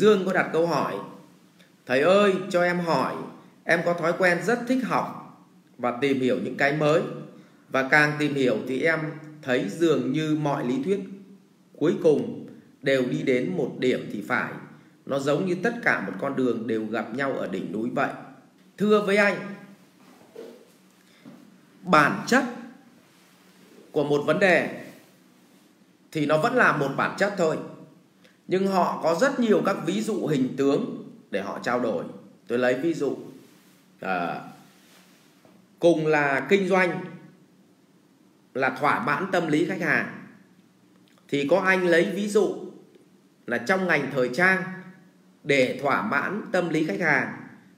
Dương có đặt câu hỏi, Thầy ơi, cho em hỏi, Em có thói quen rất thích học Và tìm hiểu những cái mới, Và càng tìm hiểu thì em thấy dường như mọi lý thuyết Cuối cùng đều đi đến một điểm thì phải. Nó giống như tất cả một con đường đều gặp nhau ở đỉnh núi vậy. Thưa với anh, Bản chất của một vấn đề Thì nó vẫn là một bản chất thôi nhưng họ có rất nhiều các ví dụ hình tướng để họ trao đổi. Tôi lấy ví dụ à, cùng là kinh doanh là thỏa mãn tâm lý khách hàng thì có anh lấy ví dụ là trong ngành thời trang để thỏa mãn tâm lý khách hàng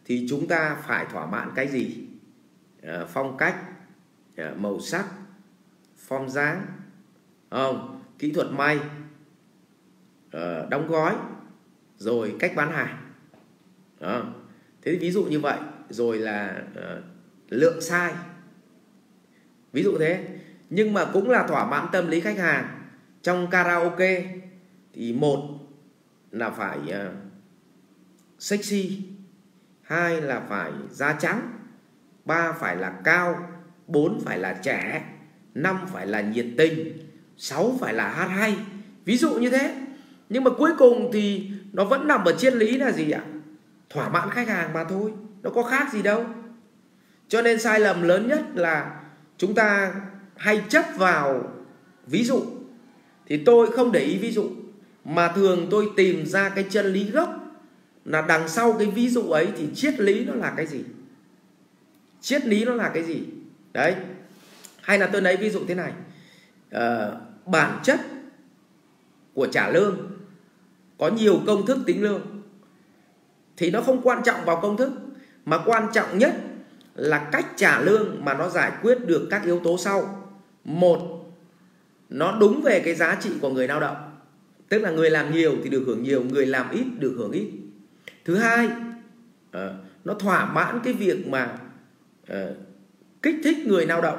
thì chúng ta phải thỏa mãn cái gì? À, phong cách à, màu sắc form dáng không? Kỹ thuật may uh, đóng gói rồi cách bán hàng. Đó. thế thì ví dụ như vậy rồi là uh, lượng sai ví dụ thế. Nhưng mà cũng là thỏa mãn tâm lý khách hàng. Trong karaoke thì một là phải uh, sexy hai là phải da trắng ba phải là cao bốn phải là trẻ năm phải là nhiệt tình sáu phải là hát hay. Ví dụ như thế nhưng mà cuối cùng thì nó vẫn nằm ở triết lý là gì ạ? Thỏa mãn khách hàng mà thôi nó có khác gì đâu. Cho nên sai lầm lớn nhất là chúng ta hay chấp vào ví dụ. Thì tôi không để ý ví dụ mà thường tôi tìm ra cái chân lý gốc là đằng sau cái ví dụ ấy thì triết lý nó là cái gì? Triết lý nó là cái gì? Đấy hay là tôi lấy ví dụ thế này. À, bản chất của trả lương có nhiều công thức tính lương, thì nó không quan trọng vào công thức, mà quan trọng nhất là cách trả lương mà nó giải quyết được các yếu tố sau. Một, nó đúng về cái giá trị của người lao động, tức là người làm nhiều thì được hưởng nhiều, người làm ít được hưởng ít. Thứ hai ờ, nó thỏa mãn cái việc mà ờ, kích thích người lao động.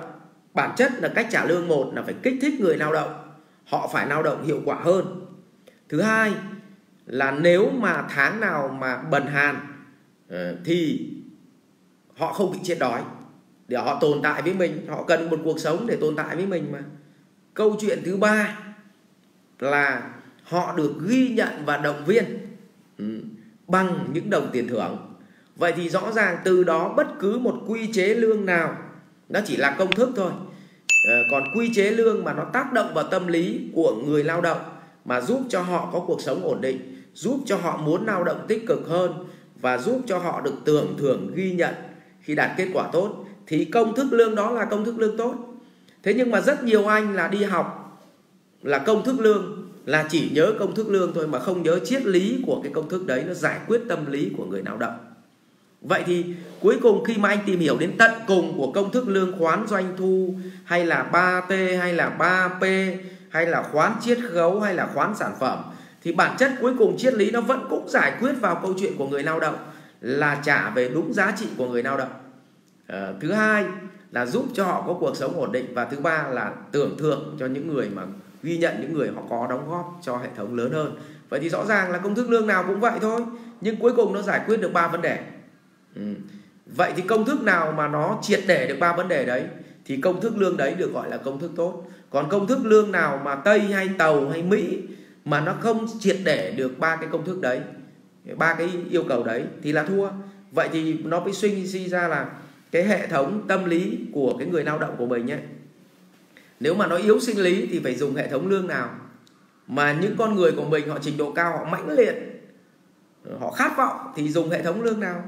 Bản chất là cách trả lương một là phải kích thích người lao động, họ phải lao động hiệu quả hơn. Thứ hai là nếu mà tháng nào mà bần hàn ờ, thì họ không bị chết đói. Để họ tồn tại với mình, họ cần một cuộc sống để tồn tại với mình mà. Câu chuyện thứ ba là họ được ghi nhận và động viên ừ, bằng những đồng tiền thưởng. Vậy thì rõ ràng từ đó bất cứ một quy chế lương nào, nó chỉ là công thức thôi. Ờ, còn quy chế lương mà nó tác động vào tâm lý của người lao động mà giúp cho họ có cuộc sống ổn định, giúp cho họ muốn lao động tích cực hơn và giúp cho họ được tưởng thưởng, ghi nhận khi đạt kết quả tốt. Thì công thức lương đó là công thức lương tốt. Thế nhưng mà rất nhiều anh là đi học là công thức lương, là chỉ nhớ công thức lương thôi mà không nhớ triết lý của cái công thức đấy, nó giải quyết tâm lý của người lao động. Vậy thì cuối cùng khi mà anh tìm hiểu đến tận cùng của công thức lương khoán doanh thu hay là 3T hay là 3P hay là khoán chiết khấu hay là khoán sản phẩm thì bản chất cuối cùng triết lý nó vẫn cũng giải quyết vào câu chuyện của người lao động là trả về đúng giá trị của người lao động. Ờ, thứ hai là giúp cho họ có cuộc sống ổn định và thứ ba là tưởng thưởng cho những người mà ghi nhận những người họ có đóng góp cho hệ thống lớn hơn. Vậy thì rõ ràng là công thức lương nào cũng vậy thôi nhưng cuối cùng nó giải quyết được ba vấn đề. Ừ. vậy thì công thức nào mà nó triệt để được ba vấn đề đấy? Thì công thức lương đấy được gọi là công thức tốt. Còn công thức lương nào mà tây hay tàu hay mỹ mà nó không triệt để được ba cái công thức đấy, ba cái yêu cầu đấy thì là thua. Vậy thì nó mới suy suy ra là cái hệ thống tâm lý của cái người lao động của mình nhé nếu mà nó yếu sinh lý thì phải dùng hệ thống lương nào? Mà những con người của mình họ trình độ cao, họ mãnh liệt, họ khát vọng thì dùng hệ thống lương nào?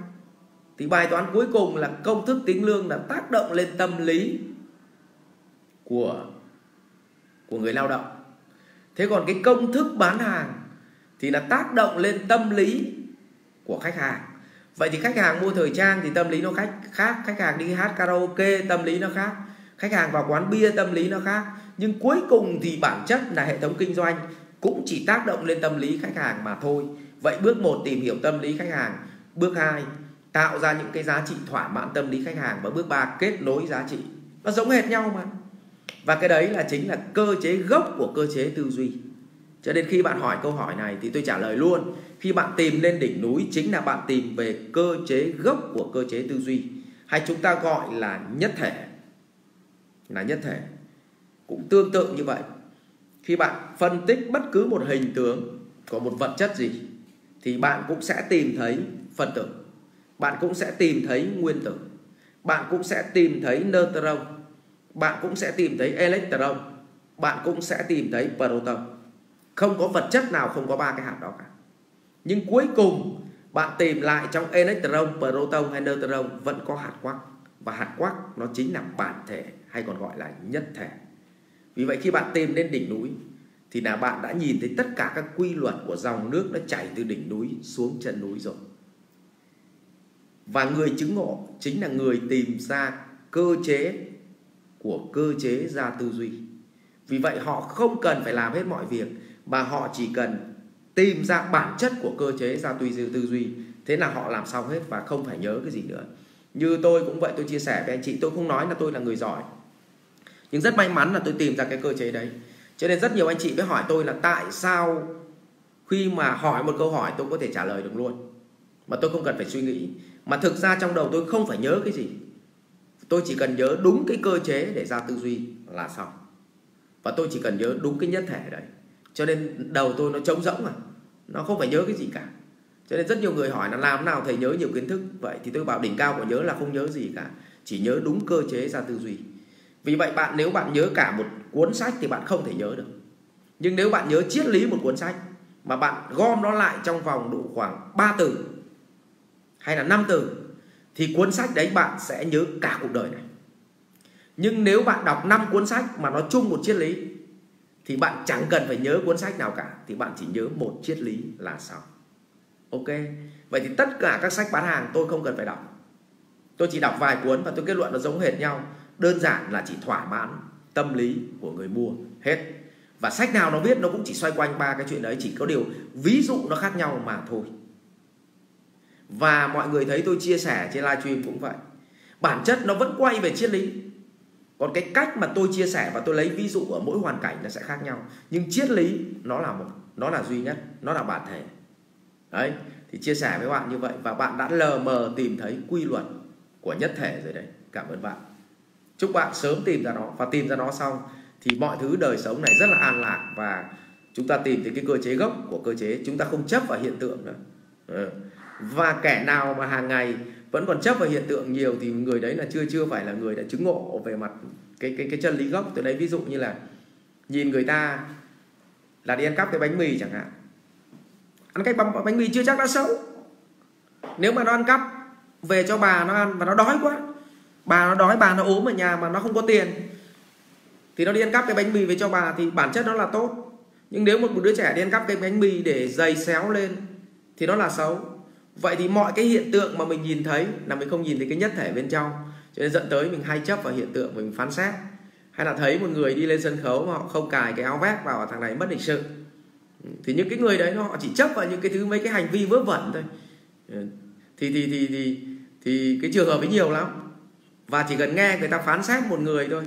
Thì bài toán cuối cùng là công thức tính lương là tác động lên tâm lý của của người lao động. Thế còn cái công thức bán hàng thì là tác động lên tâm lý của khách hàng. Vậy thì khách hàng mua thời trang thì tâm lý nó khách khác, khách hàng đi hát karaoke tâm lý nó khác, khách hàng vào quán bia tâm lý nó khác. Nhưng cuối cùng thì bản chất là hệ thống kinh doanh cũng chỉ tác động lên tâm lý khách hàng mà thôi. Vậy bước một, tìm hiểu tâm lý khách hàng. Bước hai, tạo ra những cái giá trị thỏa mãn tâm lý khách hàng. Và bước ba, kết nối giá trị. Nó giống hệt nhau mà và cái đấy là chính là cơ chế gốc của cơ chế tư duy. Cho nên khi bạn hỏi câu hỏi này thì tôi trả lời luôn, khi bạn tìm lên đỉnh núi chính là bạn tìm về cơ chế gốc của cơ chế tư duy. Hay chúng ta gọi là nhất thể. Là nhất thể. Cũng tương tự như vậy. Khi bạn phân tích bất cứ một hình tướng của một vật chất gì, thì bạn cũng sẽ tìm thấy phân tử bạn cũng sẽ tìm thấy nguyên tử bạn cũng sẽ tìm thấy neutron bạn cũng sẽ tìm thấy electron, bạn cũng sẽ tìm thấy proton. Không có vật chất nào không có ba cái hạt đó cả. Nhưng cuối cùng, bạn tìm lại trong electron, proton hay neutron vẫn có hạt quark và hạt quark nó chính là bản thể hay còn gọi là nhất thể. Vì vậy khi bạn tìm lên đỉnh núi, thì là bạn đã nhìn thấy tất cả các quy luật của dòng nước nó chảy từ đỉnh núi xuống chân núi rồi. Và người chứng ngộ chính là người tìm ra cơ chế của cơ chế ra tư duy. Vì vậy, họ không cần phải làm hết mọi việc, mà họ chỉ cần tìm ra bản chất của cơ chế ra tư duy tư duy. Thế là họ làm xong hết và không phải nhớ cái gì nữa. Như tôi cũng vậy, tôi chia sẻ với anh chị, tôi không nói là tôi là người giỏi. Nhưng rất may mắn là tôi tìm ra cái cơ chế đấy. Cho nên rất nhiều anh chị mới hỏi tôi là tại sao khi mà hỏi một câu hỏi tôi có thể trả lời được luôn, mà tôi không cần phải suy nghĩ. Mà thực ra trong đầu tôi không phải nhớ cái gì tôi chỉ cần nhớ đúng cái cơ chế để ra tư duy là xong. Và tôi chỉ cần nhớ đúng cái nhất thể đấy cho nên đầu tôi nó trống rỗng à. Nó không phải nhớ cái gì cả. Cho nên rất nhiều người hỏi là làm nào thầy nhớ nhiều kiến thức? Vậy thì tôi bảo đỉnh cao của nhớ là không nhớ gì cả. Chỉ nhớ đúng cơ chế ra tư duy. Vì vậy bạn, nếu bạn nhớ cả một cuốn sách thì bạn không thể nhớ được. Nhưng nếu bạn nhớ triết lý một cuốn sách mà bạn gom nó lại trong vòng độ khoảng 3 từ, hay là 5 từ thì cuốn sách đấy bạn sẽ nhớ cả cuộc đời này. Nhưng nếu bạn đọc 5 cuốn sách mà nó chung một triết lý, thì bạn chẳng cần phải nhớ cuốn sách nào cả, thì bạn chỉ nhớ một triết lý là xong ok? Vậy thì tất cả các sách bán hàng tôi không cần phải đọc. Tôi chỉ đọc vài cuốn và tôi kết luận nó giống hệt nhau. Đơn giản là chỉ thỏa mãn tâm lý của người mua, hết. Và sách nào nó viết nó cũng chỉ xoay quanh ba cái chuyện đấy, chỉ có điều ví dụ nó khác nhau mà thôi và mọi người thấy tôi chia sẻ trên livestream cũng vậy. Bản chất nó vẫn quay về triết lý. Còn cái cách mà tôi chia sẻ và tôi lấy ví dụ ở mỗi hoàn cảnh nó sẽ khác nhau. Nhưng triết lý nó là một, nó là duy nhất, nó là bản thể. Đấy, thì chia sẻ với bạn như vậy và bạn đã lờ mờ tìm thấy quy luật của nhất thể rồi đấy. Cảm ơn bạn. Chúc bạn sớm tìm ra nó và tìm ra nó xong thì mọi thứ đời sống này rất là an lạc và chúng ta tìm thấy cái cơ chế gốc của cơ chế. Chúng ta không chấp vào hiện tượng nữa. Ừ và kẻ nào mà hàng ngày vẫn còn chấp vào hiện tượng nhiều thì người đấy là chưa chưa phải là người đã chứng ngộ về mặt cái cái cái chân lý gốc. Từ đấy ví dụ như là nhìn người ta là đi ăn cắp cái bánh mì chẳng hạn. Ăn cái bánh mì chưa chắc đã xấu. Nếu mà nó ăn cắp về cho bà nó ăn và nó đói quá, bà nó đói, bà nó ốm ở nhà mà nó không có tiền, thì nó đi ăn cắp cái bánh mì về cho bà thì bản chất nó là tốt. Nhưng nếu một đứa trẻ đi ăn cắp cái bánh mì để dày xéo lên thì nó là xấu vậy thì mọi cái hiện tượng mà mình nhìn thấy là mình không nhìn thấy cái nhất thể bên trong. Cho nên dẫn tới mình hay chấp vào hiện tượng mình phán xét. Hay là thấy một người đi lên sân khấu mà họ không cài cái áo vest vào thằng này mất lịch sự. Thì những cái người đấy họ chỉ chấp vào những cái thứ, mấy cái hành vi vớ vẩn thôi. Ừ. Thì thì thì thì thì cái trường hợp ấy nhiều lắm. Và chỉ cần nghe người ta phán xét một người thôi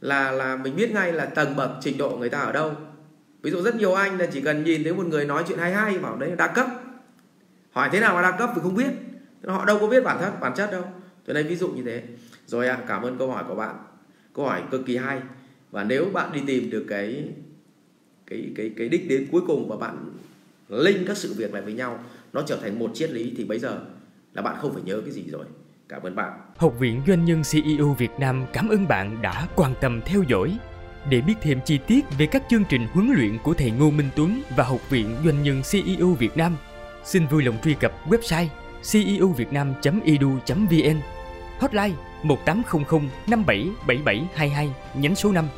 là là mình biết ngay là tầng bậc trình độ người ta ở đâu. Ví dụ rất nhiều anh là chỉ cần nhìn thấy một người nói chuyện hay hay, bảo đấy là đa cấp hỏi thế nào mà đa cấp thì không biết. Họ đâu có biết bản chất bản chất đâu. Cho nên ví dụ như thế. Rồi ạ à, cảm ơn câu hỏi của bạn. Câu hỏi cực kỳ hay. Và nếu bạn đi tìm được cái cái cái cái đích đến cuối cùng và bạn linh các sự việc lại với nhau nó trở thành một triết lý thì bây giờ là bạn không phải nhớ cái gì rồi. Cảm ơn bạn. Học viện Doanh nhân CEO Việt Nam cảm ơn bạn đã quan tâm theo dõi. Để biết thêm chi tiết về các chương trình huấn luyện của thầy Ngô Minh Tuấn và Học viện Doanh nhân CEO Việt Nam, xin vui lòng truy cập website ceuvietnam.edu.vn hotline 1800 577722 nhánh số 5